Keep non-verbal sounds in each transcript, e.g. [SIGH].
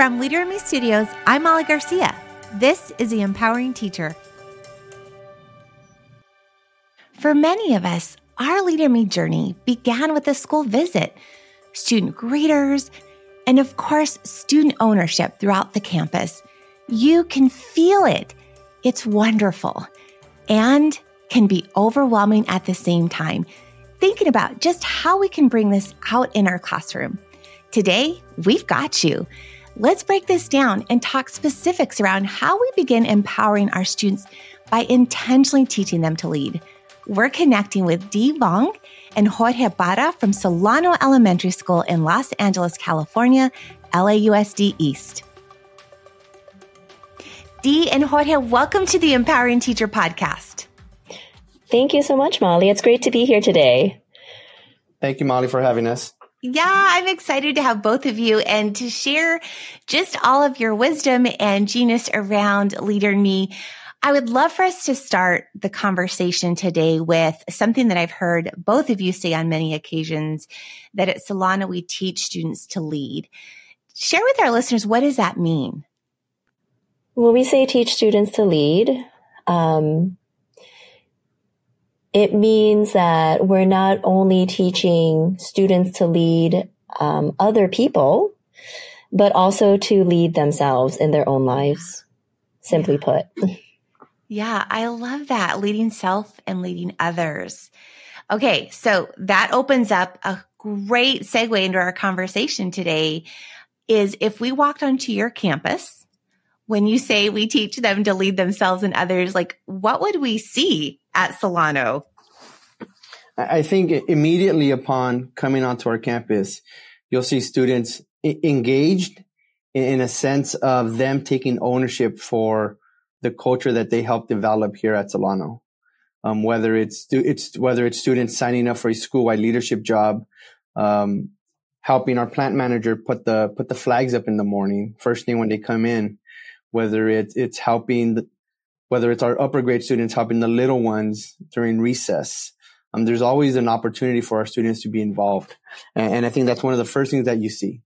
From Leader in Me Studios, I'm Molly Garcia. This is The Empowering Teacher. For many of us, our Leader in Me journey began with a school visit, student greeters, and of course, student ownership throughout the campus. You can feel it. It's wonderful and can be overwhelming at the same time. Thinking about just how we can bring this out in our classroom. Today, we've got you. Let's break this down and talk specifics around how we begin empowering our students by intentionally teaching them to lead. We're connecting with Dee Vuong and Jorge Parra from Solano Elementary School in Los Angeles, California, LAUSD East. Dee and Jorge, welcome to the Empowering Teacher Podcast. Thank you so much, Molly. It's great to be here today. Thank you, Molly, for having us. Yeah, I'm excited to have both of you and to share just all of your wisdom and genius around Leader Me. I would love for us to start the conversation today with something that I've heard both of you say on many occasions that at Solano we teach students to lead. Share with our listeners what does that mean? When we say teach students to lead, um, it means that we're not only teaching students to lead um, other people, but also to lead themselves in their own lives, simply put. Yeah, I love that. Leading self and leading others. Okay, so that opens up a great segue into our conversation today is if we walked onto your campus, when you say we teach them to lead themselves and others, like what would we see at Solano? I think immediately upon coming onto our campus, you'll see students engaged in a sense of them taking ownership for the culture that they help develop here at Solano. Um, whether it's, it's, whether it's students signing up for a school-wide leadership job, um, helping our plant manager put the, put the flags up in the morning, first thing when they come in, whether it's, it's helping the, whether it's our upper grade students helping the little ones during recess. Um, there's always an opportunity for our students to be involved. And, and I think that's one of the first things that you see.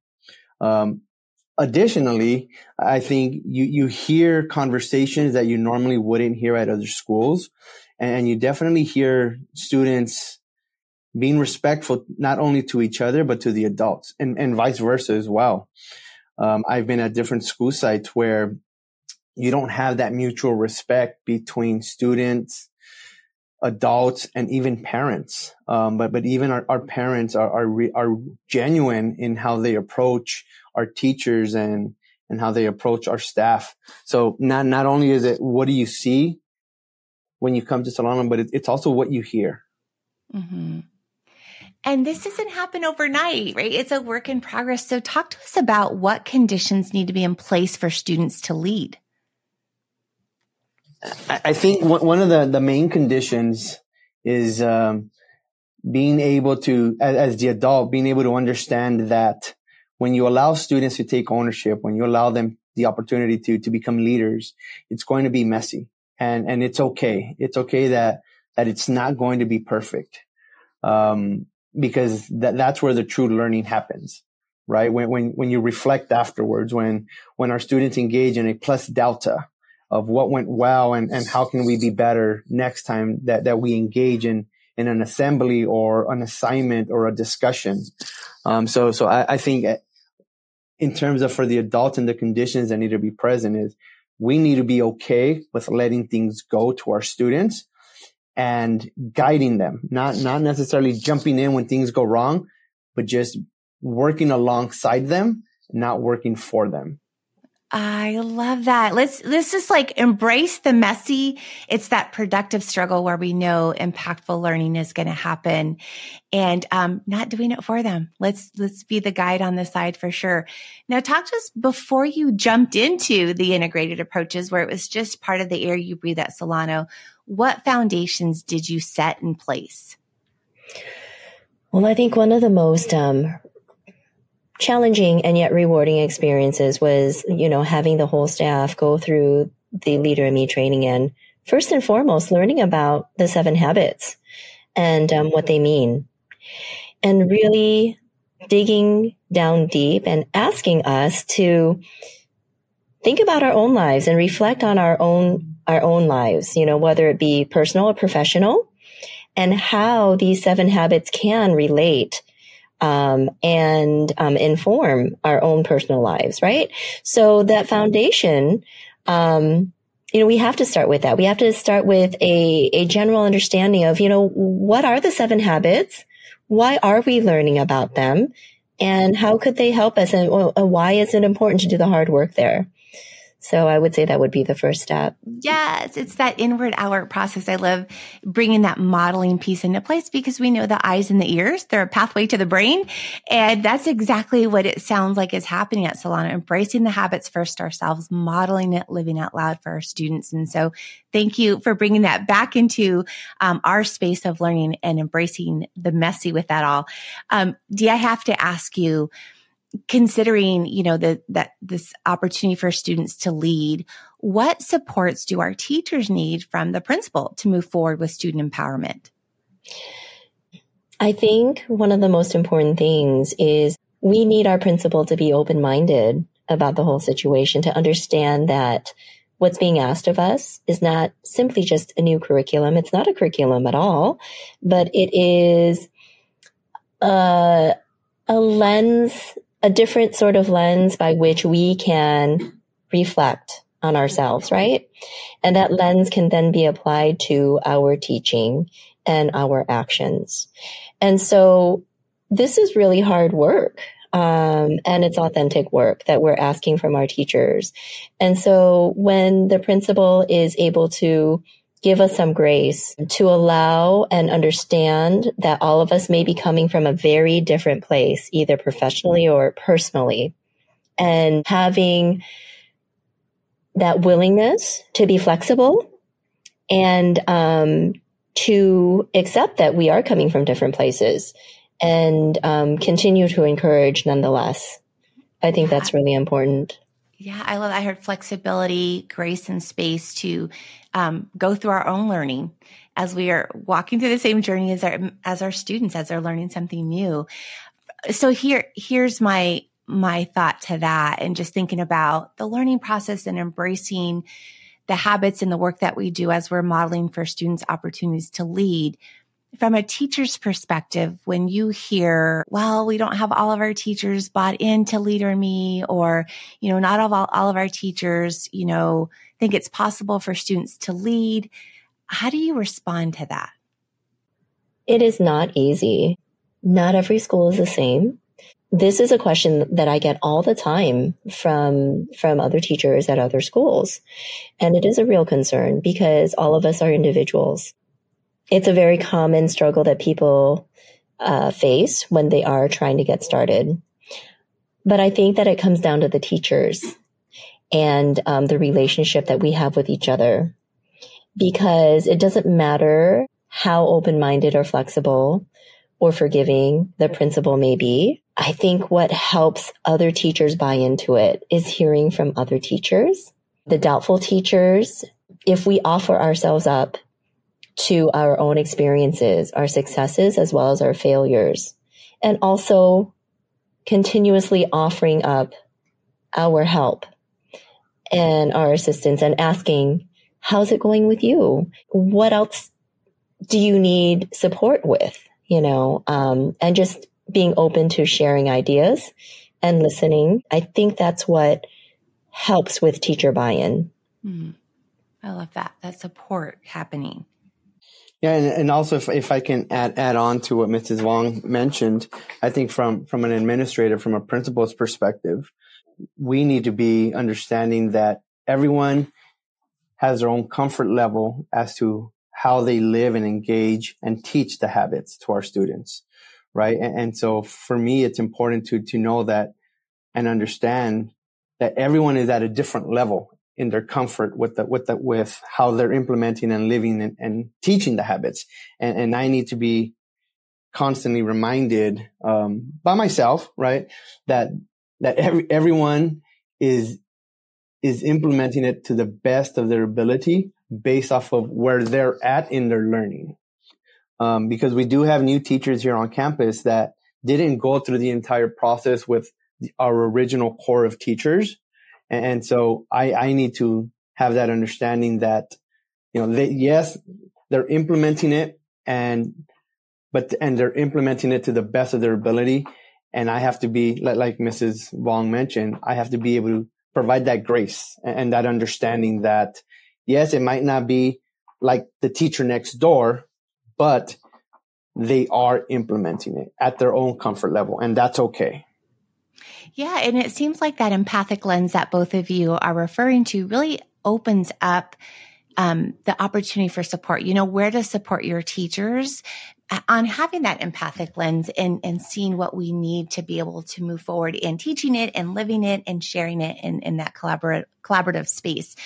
Um, additionally, I think you, you hear conversations that you normally wouldn't hear at other schools. And you definitely hear students being respectful, not only to each other, but to the adults and, and vice versa as well. Um, I've been at different school sites where you don't have that mutual respect between students, adults, and even parents. Um, but but even our, our parents are are, re, are genuine in how they approach our teachers and and how they approach our staff. So not not only is it what do you see when you come to Solano, but it, it's also what you hear. Mm-hmm. And this doesn't happen overnight, right? It's a work in progress. So talk to us about what conditions need to be in place for students to lead. I think one of the, the main conditions is um, being able to, as, as, the adult, being able to understand that when you allow students to take ownership, when you allow them the opportunity to to become leaders, it's going to be messy, and and it's okay. It's okay that that it's not going to be perfect, um, because that that's where the true learning happens right? When, when, when you reflect afterwards, when, when our students engage in a plus delta, of what went well and, and how can we be better next time that, that we engage in, in an assembly or an assignment or a discussion. Um, so, so I, I think in terms of for the adults and the conditions that need to be present is we need to be okay with letting things go to our students and guiding them, not, not necessarily jumping in when things go wrong, but just working alongside them, not working for them. I love that. Let's let's just like embrace the messy. It's that productive struggle where we know impactful learning is going to happen, and um, not doing it for them. Let's let's be the guide on the side for sure. Now, talk to us before you jumped into the integrated approaches, where it was just part of the air you breathe at Solano. What foundations did you set in place? Well, I think one of the most um, challenging and yet rewarding experiences was, you know, having the whole staff go through the Leader in Me training and first and foremost, learning about the seven habits and um, what they mean. And really digging down deep and asking us to think about our own lives and reflect on our own our own lives, you know, whether it be personal or professional, and how these seven habits can relate um, and um, inform our own personal lives, right? So that foundation, um, you know, we have to start with that. We have to start with a, a general understanding of, you know, what are the seven habits? Why are we learning about them? And how could they help us? And why is it important to do the hard work there? So I would say that would be the first step. Yes, it's that inward outward process. I love bringing that modeling piece into place because we know the eyes and the ears, they're a pathway to the brain. And that's exactly what it sounds like is happening at Solano, embracing the habits first ourselves, modeling it, living out loud for our students. And so thank you for bringing that back into um, our space of learning and embracing the messy with that all. Um, do I have to ask you, considering, you know, the, that this opportunity for students to lead, what supports do our teachers need from the principal to move forward with student empowerment? I think one of the most important things is we need our principal to be open minded about the whole situation, to understand that what's being asked of us is not simply just a new curriculum. It's not a curriculum at all, but it is a, a lens a different sort of lens by which we can reflect on ourselves, right? And that lens can then be applied to our teaching and our actions. And so this is really hard work. Um, and it's authentic work that we're asking from our teachers. And so when the principal is able to give us some grace to allow and understand that all of us may be coming from a very different place, either professionally or personally. And having that willingness to be flexible and um, to accept that we are coming from different places and um, continue to encourage nonetheless. I think that's really important. Yeah, I love. I heard flexibility, grace, and space to um, go through our own learning as we are walking through the same journey as our as our students as they're learning something new. So here here's my my thought to that, and just thinking about the learning process and embracing the habits and the work that we do as we're modeling for students opportunities to lead from a teacher's perspective, when you hear, well, we don't have all of our teachers bought into Leader Me, or, you know, not all, all of our teachers, you know, think it's possible for students to lead, how do you respond to that? It is not easy. Not every school is the same. This is a question that I get all the time from, from other teachers at other schools. And it is a real concern because all of us are individuals it's a very common struggle that people uh, face when they are trying to get started. But I think that it comes down to the teachers and um, the relationship that we have with each other. Because it doesn't matter how open minded or flexible or forgiving the principal may be. I think what helps other teachers buy into it is hearing from other teachers. The doubtful teachers, if we offer ourselves up to our own experiences, our successes as well as our failures, and also continuously offering up our help and our assistance and asking, how's it going with you? What else do you need support with? You know, um, and just being open to sharing ideas and listening. I think that's what helps with teacher buy-in. Mm. I love that. That support happening. Yeah, and, and also if, if I can add add on to what Mrs. Wong mentioned, I think from from an administrator, from a principal's perspective, we need to be understanding that everyone has their own comfort level as to how they live and engage and teach the habits to our students, right? And, and so for me, it's important to to know that and understand that everyone is at a different level in their comfort with the, with the, with how they're implementing and living and, and teaching the habits. And, and I need to be constantly reminded, um, by myself, right? That, that every, everyone is, is implementing it to the best of their ability based off of where they're at in their learning. Um, because we do have new teachers here on campus that didn't go through the entire process with our original core of teachers. And so I, I need to have that understanding that, you know, they, yes, they're implementing it and, but, and they're implementing it to the best of their ability. And I have to be, like Mrs. Wong mentioned, I have to be able to provide that grace and that understanding that, yes, it might not be like the teacher next door, but they are implementing it at their own comfort level. And that's okay. Yeah. And it seems like that empathic lens that both of you are referring to really opens up um, the opportunity for support. You know, where to support your teachers Uh, on having that empathic lens and, and seeing what we need to be able to move forward in teaching it and living it and sharing it in, in that collaborative collaborative space.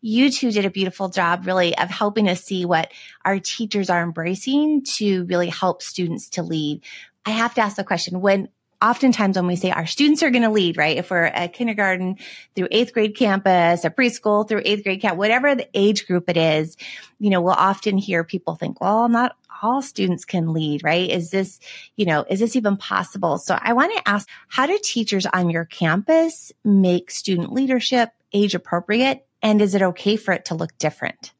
You two did a beautiful job really of helping us see what our teachers are embracing to really help students to lead. I have to ask the question when oftentimes when we say our students are going to lead, right? If we're a kindergarten through eighth grade campus, a preschool through eighth grade camp, whatever the age group it is, you know, we'll often hear people think, well, not all students can lead, right? Is this, you know, is this even possible? So I want to ask, how do teachers on your campus make student leadership age appropriate? And is it okay for it to look different?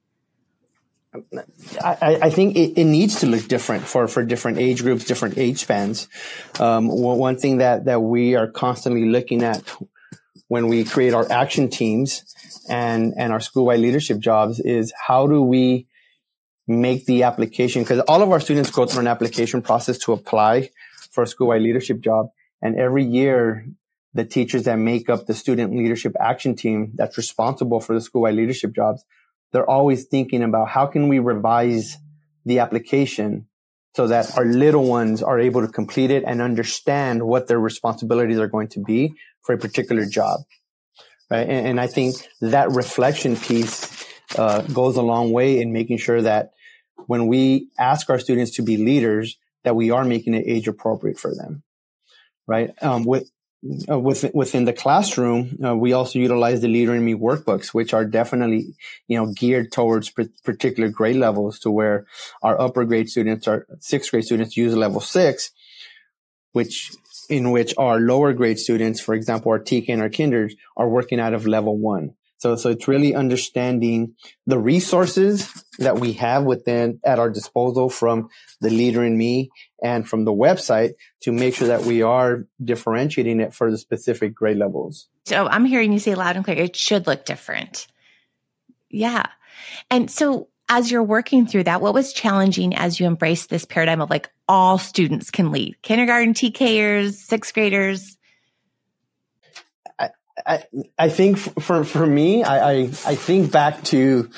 I, I, think it, it, needs to look different for, for different age groups, different age spans. Um, one thing that, that we are constantly looking at when we create our action teams and, and our school-wide leadership jobs is how do we make the application? Because all of our students go through an application process to apply for a school-wide leadership job. And every year, the teachers that make up the student leadership action team that's responsible for the school-wide leadership jobs they're always thinking about how can we revise the application so that our little ones are able to complete it and understand what their responsibilities are going to be for a particular job. Right. And, and I think that reflection piece uh, goes a long way in making sure that when we ask our students to be leaders, that we are making it age appropriate for them. Right. Um, with, uh, within, within the classroom, uh, we also utilize the Leader in Me workbooks, which are definitely, you know, geared towards particular grade levels to where our upper grade students, our sixth grade students use level six, which in which our lower grade students, for example, our TK and our kinders are working out of level one. So, so it's really understanding the resources that we have within at our disposal from the leader in me and from the website to make sure that we are differentiating it for the specific grade levels. So I'm hearing you say loud and clear, it should look different. Yeah. And so as you're working through that, what was challenging as you embraced this paradigm of like all students can lead kindergarten TKers, sixth graders? I, I think for, for me, I, I, I think back to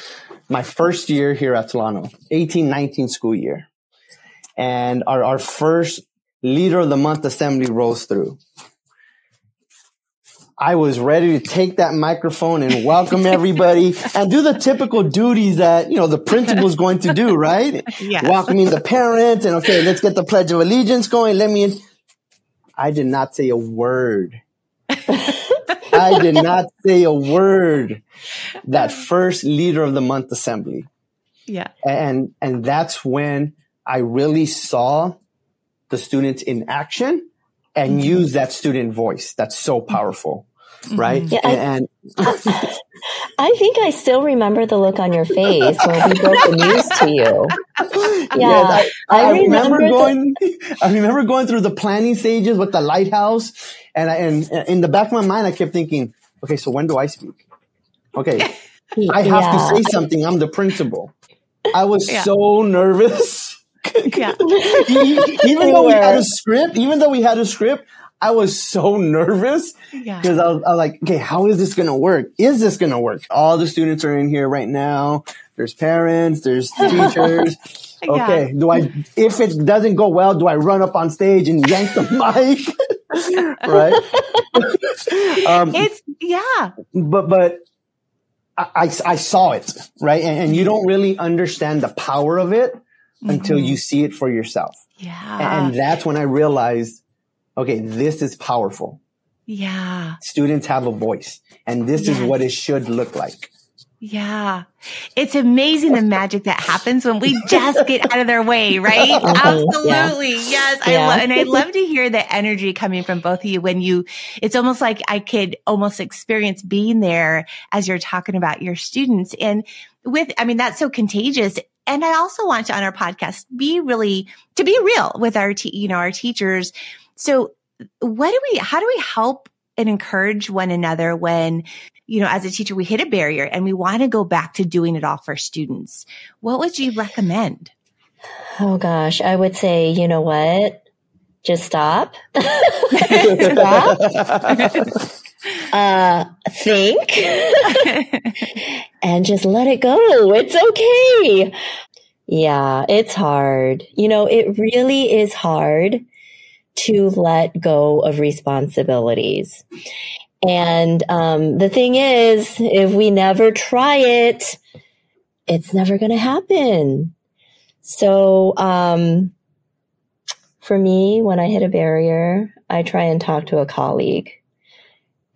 my first year here at Solano, 18, 19 school year. And our, our first leader of the month assembly rolls through. I was ready to take that microphone and welcome [LAUGHS] everybody and do the typical duties that, you know, the principal is going to do, right? Yes. Welcoming the parents and okay, let's get the pledge of allegiance going. Let me in. I did not say a word. I did not say a word that first leader of the month assembly. Yeah. And, and that's when I really saw the students in action and mm-hmm. use that student voice. That's so powerful. Mm-hmm. Right. Yeah, and, I, [LAUGHS] I, think I still remember the look on your face when we broke the news to you. [LAUGHS] Yeah. I, I, I, remember, remember going, the- [LAUGHS] I remember going through the planning stages with the lighthouse and I, and in the back of my mind, I kept thinking, okay, so when do I speak? Okay. [LAUGHS] I have yeah. to say something. I'm the principal. I was yeah. so nervous. yeah. [LAUGHS] even though we had a script, even though we had a script, I was so nervous because yeah. I, was, I was like, okay, how is this going to work? Is this going to work? All the students are in here right now. There's parents, there's [LAUGHS] teachers. Okay. Yeah. Do I, if it doesn't go well, do I run up on stage and yank the mic? Right? [LAUGHS] um, it's, yeah. But, but I, I, saw it, right? And, and, you don't really understand the power of it mm-hmm. until you see it for yourself. Yeah. And that's when I realized, okay, this is powerful. Yeah. Students have a voice and this yes. is what it should look like. Yeah. It's amazing the magic that happens when we just get out of their way, right? [LAUGHS] Mhm. Absolutely. Yes. I Yeah. love, and I love to hear the energy coming from both of you when you, it's almost like I could almost experience being there as you're talking about your students. And with, I mean, that's so contagious. And I also want to on our podcast be really, to be real with our, te- you know, our teachers. So what do we, how do we help and encourage one another when you know, as a teacher, we hit a barrier and we want to go back to doing it all for students. What would you recommend? Oh gosh, I would say, you know what? Just stop. [LAUGHS] stop. [LAUGHS] Uh, think and just let it go. It's okay. Yeah, it's hard. You know, it really is hard to let go of responsibilities. And um, the thing is, if we never try it, it's never going to happen. So, um, for me, when I hit a barrier, I try and talk to a colleague.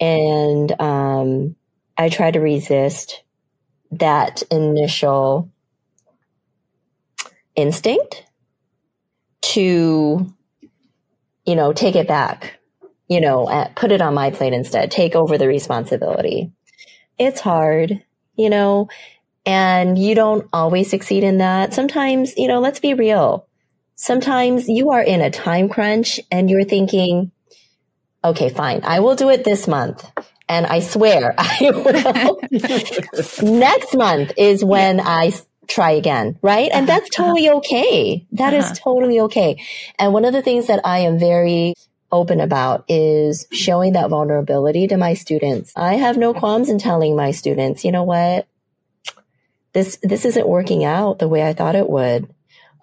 And um, I try to resist that initial instinct to, you know, take it back, you know, uh, put it on my plate instead, take over the responsibility. It's hard, you know, and you don't always succeed in that. Sometimes, you know, let's be real. Sometimes you are in a time crunch and you're thinking, okay, fine, I will do it this month. And I swear [LAUGHS] I will. [LAUGHS] Next month is when I try again, right? And that's totally okay. That is Uh-huh. totally okay. And one of the things that I am very open about is showing that vulnerability to my students. I have no qualms in telling my students, you know what? This, this isn't working out the way I thought it would.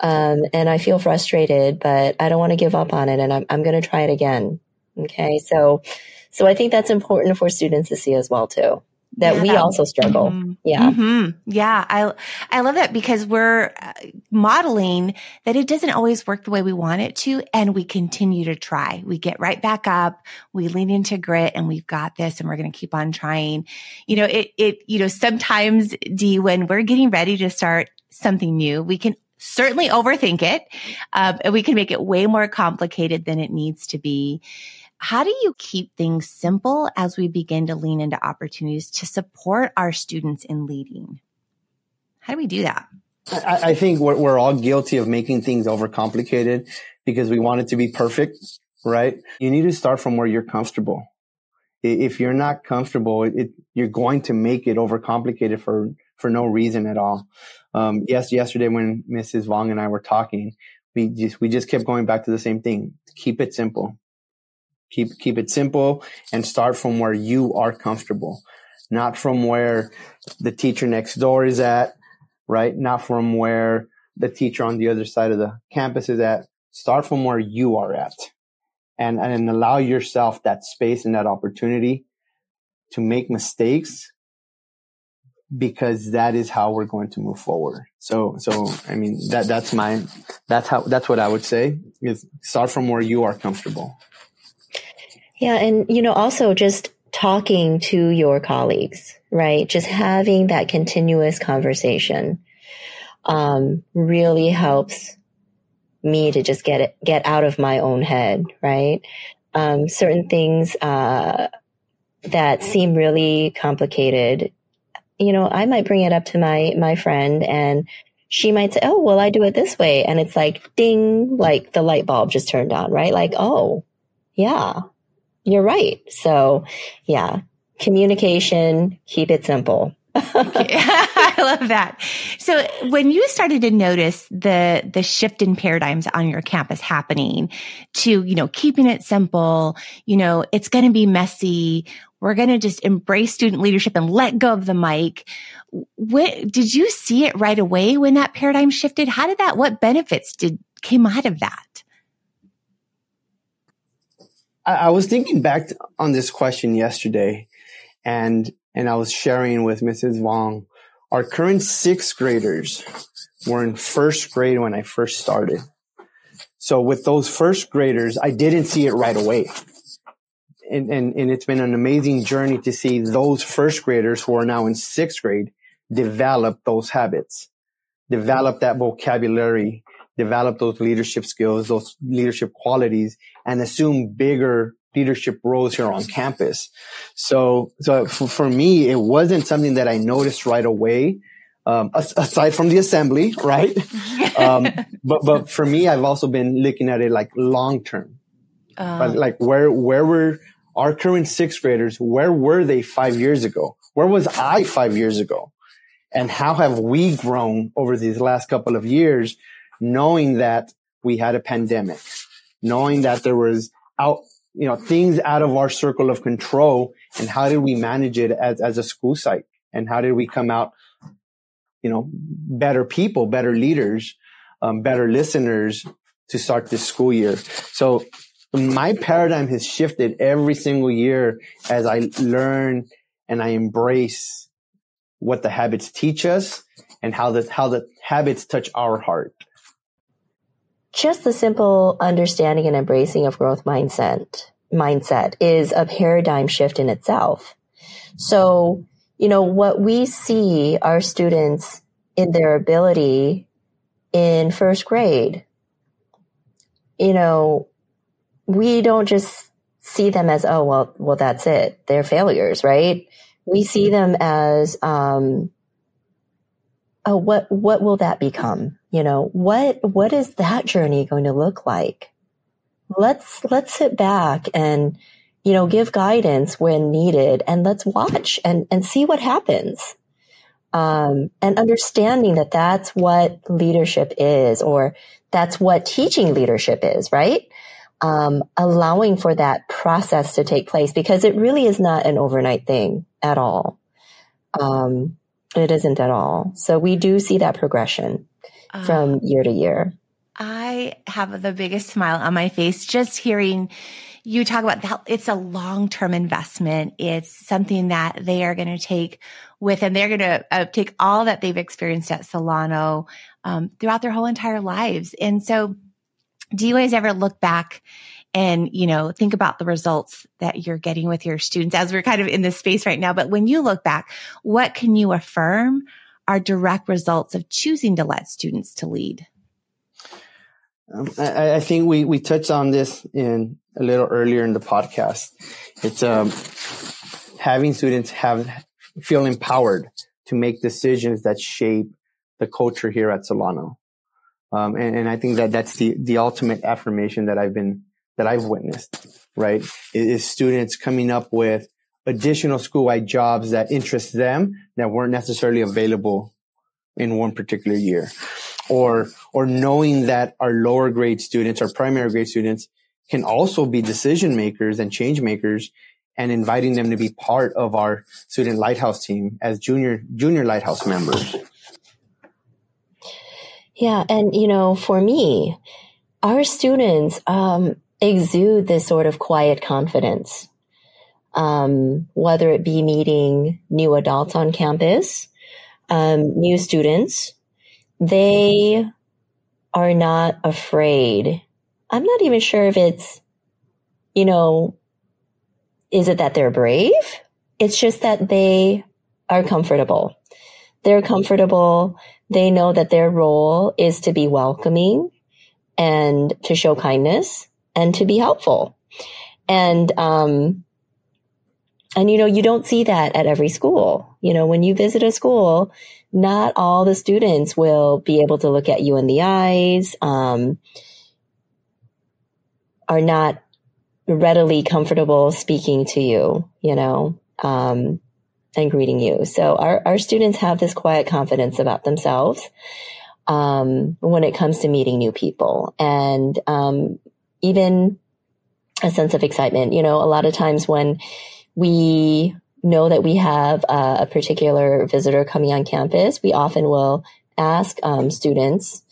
Um, and I feel frustrated, but I don't want to give up on it and I'm, I'm going to try it again. Okay. So, so I think that's important for students to see as well too, that we also struggle. Mhm. Yeah. Mhm. Yeah. I, I love that because we're uh, modeling that it doesn't always work the way we want it to. And we continue to try. We get right back up. We lean into grit and we've got this and we're going to keep on trying. You know, it, it, you know, sometimes D, when we're getting ready to start something new, we can certainly overthink it. Um, and we can make it way more complicated than it needs to be. How do you keep things simple as we begin to lean into opportunities to support our students in leading? How do we do that? I, I think we're, we're all guilty of making things overcomplicated because we want it to be perfect, right? You need to start from where you're comfortable. If you're not comfortable, it, you're going to make it overcomplicated for, for no reason at all. Um, yes, yesterday when Mrs. Wong and I were talking, we just, we just kept going back to the same thing. Keep it simple. Keep, keep it simple and start from where you are comfortable, not from where the teacher next door is at, right? Not from where the teacher on the other side of the campus is at. Start from where you are at and, and allow yourself that space and that opportunity to make mistakes because that is how we're going to move forward. So, so, I mean, that, that's my, that's how, that's what I would say is start from where you are comfortable. Yeah. And, you know, also just talking to your colleagues, right? Just having that continuous conversation, um, really helps me to just get it, get out of my own head, right? Um, certain things, uh, that seem really complicated, you know, I might bring it up to my, my friend and she might say, Oh, well, I do it this way. And it's like, ding, like the light bulb just turned on, right? Like, Oh, yeah, you're right. So yeah, communication, keep it simple. okay. [LAUGHS] I love that. So when you started to notice the the shift in paradigms on your campus happening to, you know, keeping it simple, you know, it's going to be messy. We're going to just embrace student leadership and let go of the mic. What did you see it right away when that paradigm shifted? How did that what benefits did came out of that? I, I was thinking back to, on this question yesterday and, and I was sharing with Mrs. Wong, our current sixth graders were in first grade when I first started. So with those first graders, I didn't see it right away. And, and, and it's been an amazing journey to see those first graders who are now in sixth grade develop those habits, develop that vocabulary, develop those leadership skills, those leadership qualities, and assume bigger leadership roles here on campus. So, so for, for me, it wasn't something that I noticed right away. Um, aside from the assembly, right? [LAUGHS] um, but, but for me, I've also been looking at it like long term, uh, but like where, where were our current sixth graders? Where were they five years ago? Where was I five years ago? And how have we grown over these last couple of years, knowing that we had a pandemic, knowing that there was out, you know, things out of our circle of control and how did we manage it as, as a school site? And how did we come out, you know, better people, better leaders, um, better listeners to start this school year? So my paradigm has shifted every single year as I learn and I embrace what the habits teach us and how the, how the habits touch our heart just the simple understanding and embracing of growth mindset mindset is a paradigm shift in itself. So, you know, what we see our students in their ability in first grade, you know, we don't just see them as, oh, well, well, that's it. They're failures, right? We see them as, um, oh, what, what will that become? You know, what, what is that journey going to look like? Let's, let's sit back and, you know, give guidance when needed and let's watch and, and see what happens. Um, and understanding that that's what leadership is or that's what teaching leadership is, right? Um, allowing for that process to take place because it really is not an overnight thing at all. Um, it isn't at all. So we do see that progression uh, from year to year. I have the biggest smile on my face just hearing you talk about that. It's a long term investment. It's something that they are going to take with them. They're going to uh, take all that they've experienced at Solano um, throughout their whole entire lives. And so, do you guys ever look back and you know think about the results that you're getting with your students as we're kind of in this space right now. But when you look back what can you affirm are direct results of choosing to let students to lead? Um, I, I, think we we touched on this in a little earlier in the podcast. It's um, having students have feel empowered to make decisions that shape the culture here at solano. Um, and, and, I think that that's the, the ultimate affirmation that I've been that I've witnessed, right, is students coming up with additional school-wide jobs that interest them that weren't necessarily available in one particular year. Or, or knowing that our lower grade students, our primary grade students can also be decision makers and change makers and inviting them to be part of our student lighthouse team as junior, junior lighthouse members. Yeah. And, you know, for me, our students, um, exude this sort of quiet confidence. Um, whether it be meeting new adults on campus, um, new students, they are not afraid. I'm not even sure if it's, you know, is it that they're brave? It's just that they are comfortable. They're comfortable. They know that their role is to be welcoming and to show kindness and to be helpful. And, um, and you know, you don't see that at every school. You know, when you visit a school, not all the students will be able to look at you in the eyes, um, are not readily comfortable speaking to you, you know, um, and greeting you. So our, our students have this quiet confidence about themselves um, when it comes to meeting new people. And um, even a sense of excitement. You know, a lot of times when we know that we have a, particular visitor coming on campus, we often will ask um, students,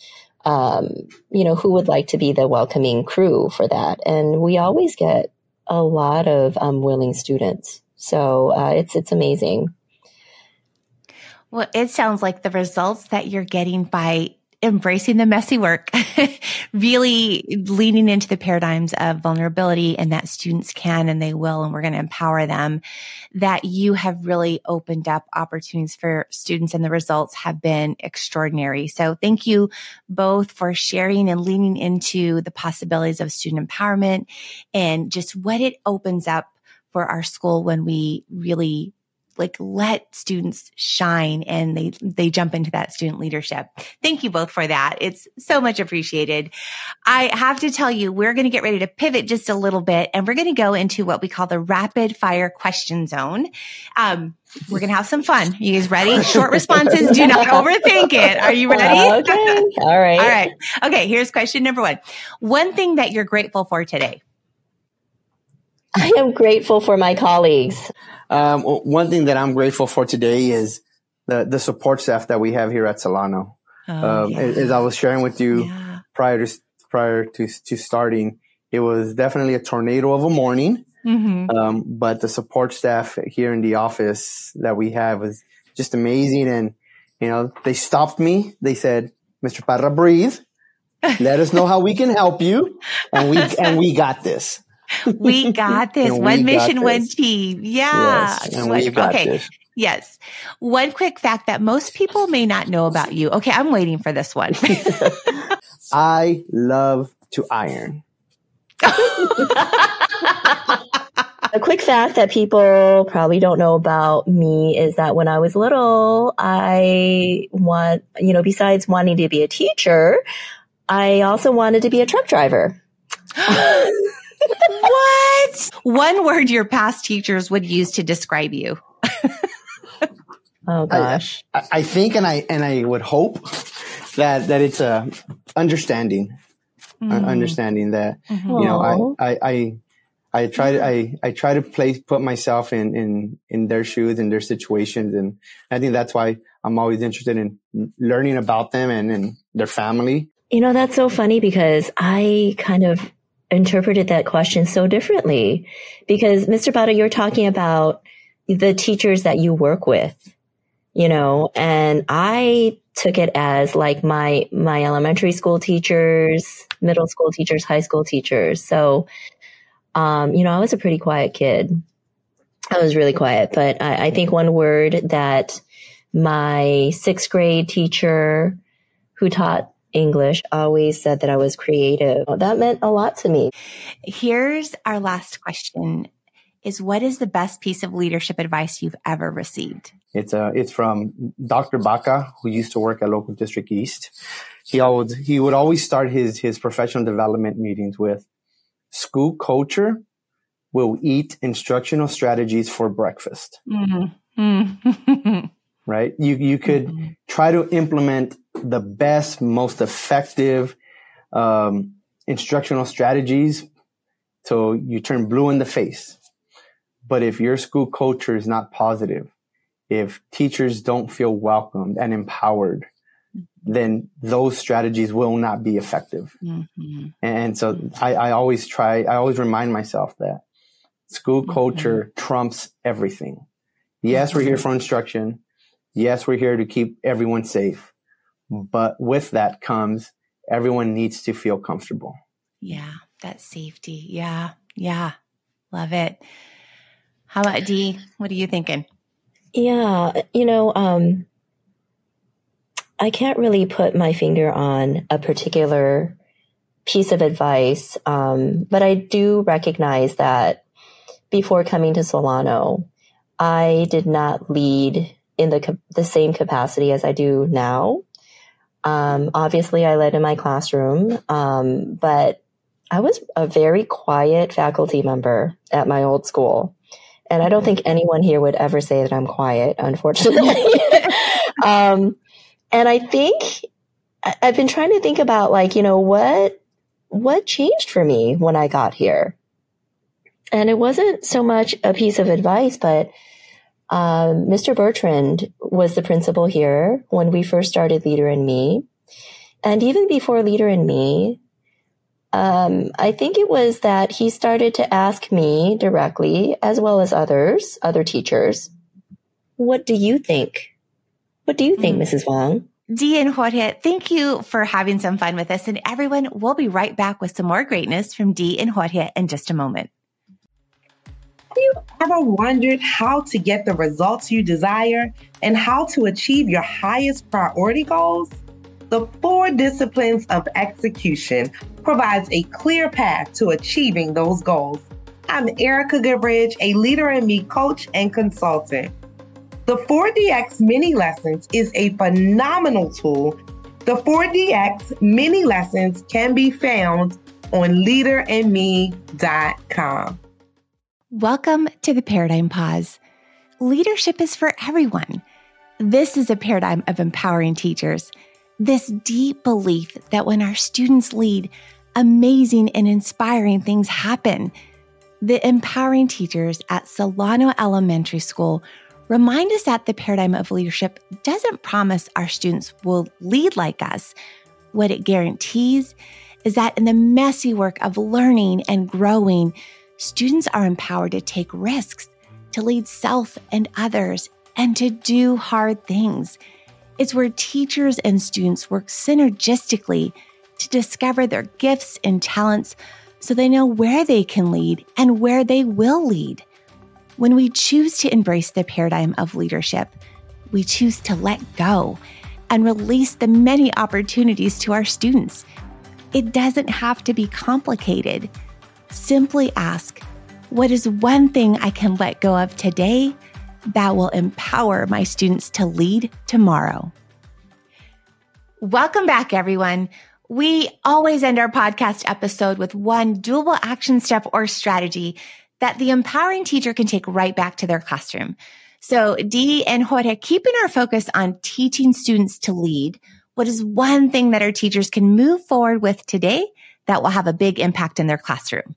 um, you know, who would like to be the welcoming crew for that, and we always get a lot of um, willing students. So uh, it's it's amazing. Well, it sounds like the results that you're getting by embracing the messy work, [LAUGHS] really leaning into the paradigms of vulnerability and that students can and they will, and we're going to empower them, that you have really opened up opportunities for students and the results have been extraordinary. So thank you both for sharing and leaning into the possibilities of student empowerment and just what it opens up for our school when we really like let students shine and they they jump into that student leadership. Thank you both for that. It's so much appreciated. I have to tell you, we're going to get ready to pivot just a little bit and we're going to go into what we call the rapid fire question zone. Um, we're going to have some fun. You guys ready? [LAUGHS] Short responses. Do not overthink it. Are you ready? Okay. All right. All right. Okay. Here's question number one. One thing that you're grateful for today. I am grateful for my colleagues. Um, one thing that I'm grateful for today is the, the support staff that we have here at Solano. Oh, um, yeah. as, I was sharing with you yeah. prior to prior to to starting, it was definitely a tornado of a morning. Mm-hmm. Um, but the support staff here in the office that we have was just amazing, and you know they stopped me. They said, "Mr. Parra, breathe. [LAUGHS] Let us know how we can help you, and we and we got this." We [LAUGHS] got this. one mission, one team. Yeah. Yes, okay. This. Yes. One quick fact that most people may not know about you. Okay, I'm waiting for this one. [LAUGHS] I love to iron. [LAUGHS] A quick fact that people probably don't know about me is that when I was little, I want, you know, besides wanting to be a teacher, I also wanted to be a truck driver [GASPS] what? One word your past teachers would use to describe you. oh gosh. I, I, think and I and I would hope that that it's a understanding. Mm. understanding that mm-hmm. you know I, I I I try to I, I try to place put myself in, in in their shoes in their situations and I think that's why I'm always interested in learning about them and, and their family. You know, that's so funny because I kind of interpreted that question so differently because Mr. Parra, you're talking about the teachers that you work with, you know, and I took it as like my, my elementary school teachers, middle school teachers, high school teachers. So, um, you know, I was a pretty quiet kid. I was really quiet, but I, I think one word that my sixth grade teacher who taught English always said that I was creative. That meant a lot to me. Here's our last question is what is the best piece of leadership advice you've ever received? It's uh, it's from Dr. Baca, who used to work at Local District East. He always he would always start his his professional development meetings with school culture will eat instructional strategies for breakfast. Mm-hmm. [LAUGHS] right? You you could mm-hmm. try to implement the best, most effective um, instructional strategies so you turn blue in the face. But if your school culture is not positive, if teachers don't feel welcomed and empowered, mm-hmm. then those strategies will not be effective. Mm-hmm. And so I, I, always try, I always remind myself that school mm-hmm. culture mm-hmm. trumps everything. Yes, we're here mm-hmm. for instruction. Yes, we're here to keep everyone safe. But with that comes everyone needs to feel comfortable. Yeah, that safety. Yeah, yeah. Love it. How about Dee? What are you thinking? Yeah, you know, um, I can't really put my finger on a particular piece of advice, um, but I do recognize that before coming to Solano, I did not lead in the the same capacity as I do now. Um, obviously, I led in my classroom, um, but I was a very quiet faculty member at my old school. And I don't think anyone here would ever say that I'm quiet, unfortunately. [LAUGHS] um, and I think I've been trying to think about like, you know, what, what changed for me when I got here? And it wasn't so much a piece of advice, but um, Mr. Bertrand was the principal here when we first started Leader in Me. And even before Leader in Me, um, I think it was that he started to ask me directly, as well as others, other teachers, what do you think? What do you think, mm. Mrs. Wong? Dee and Jorge, thank you for having some fun with us. And everyone, we'll be right back with some more greatness from Dee and Jorge in just a moment. Have you ever wondered how to get the results you desire and how to achieve your highest priority goals? The four disciplines of execution provides a clear path to achieving those goals. I'm Erica Goodbridge, a leader in me coach and consultant. The 4DX mini lessons is a phenomenal tool. The 4DX mini lessons can be found on leaderinme.com. Welcome to the Paradigm Pause. Leadership is for everyone. This is a paradigm of empowering teachers. This deep belief that when our students lead, amazing and inspiring things happen. The empowering teachers at Solano Elementary School remind us that the paradigm of leadership doesn't promise our students will lead like us. What it guarantees is that in the messy work of learning and growing, students are empowered to take risks, to lead self and others, and to do hard things. It's where teachers and students work synergistically to discover their gifts and talents so they know where they can lead and where they will lead. When we choose to embrace the paradigm of leadership, we choose to let go and release the many opportunities to our students. It doesn't have to be complicated. Simply ask, what is one thing I can let go of today that will empower my students to lead tomorrow? Welcome back, everyone. We always end our podcast episode with one doable action step or strategy that the empowering teacher can take right back to their classroom. So Vi and Jorge, keeping our focus on teaching students to lead, what is one thing that our teachers can move forward with today that will have a big impact in their classroom?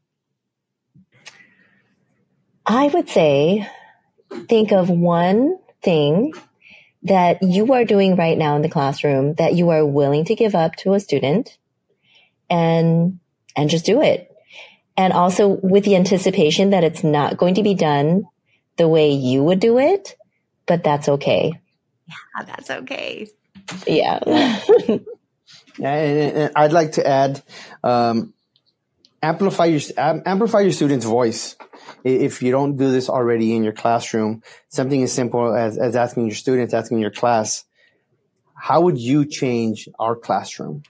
I would say think of one thing that you are doing right now in the classroom that you are willing to give up to a student and and just do it and also with the anticipation that it's not going to be done the way you would do it, but that's okay. Yeah, that's okay. Yeah. [LAUGHS] and, and, I'd like to add, um, amplify your amplify your student's voice. If you don't do this already in your classroom, something as simple as, as asking your students, asking your class, how would you change our classroom?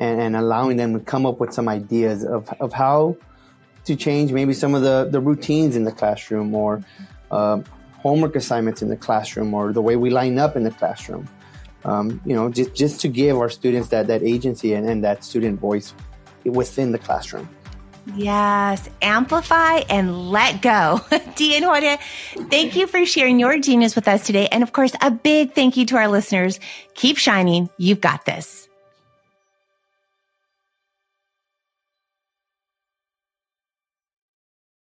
and, and allowing them to come up with some ideas of, of how to change maybe some of the, the routines in the classroom or uh, homework assignments in the classroom or the way we line up in the classroom. Um, you know, just, just to give our students that, that agency and, and that student voice within the classroom. Yes, amplify and let go. [LAUGHS] And Jorge, thank you for sharing your genius with us today. And of course, a big thank you to our listeners. Keep shining. You've got this.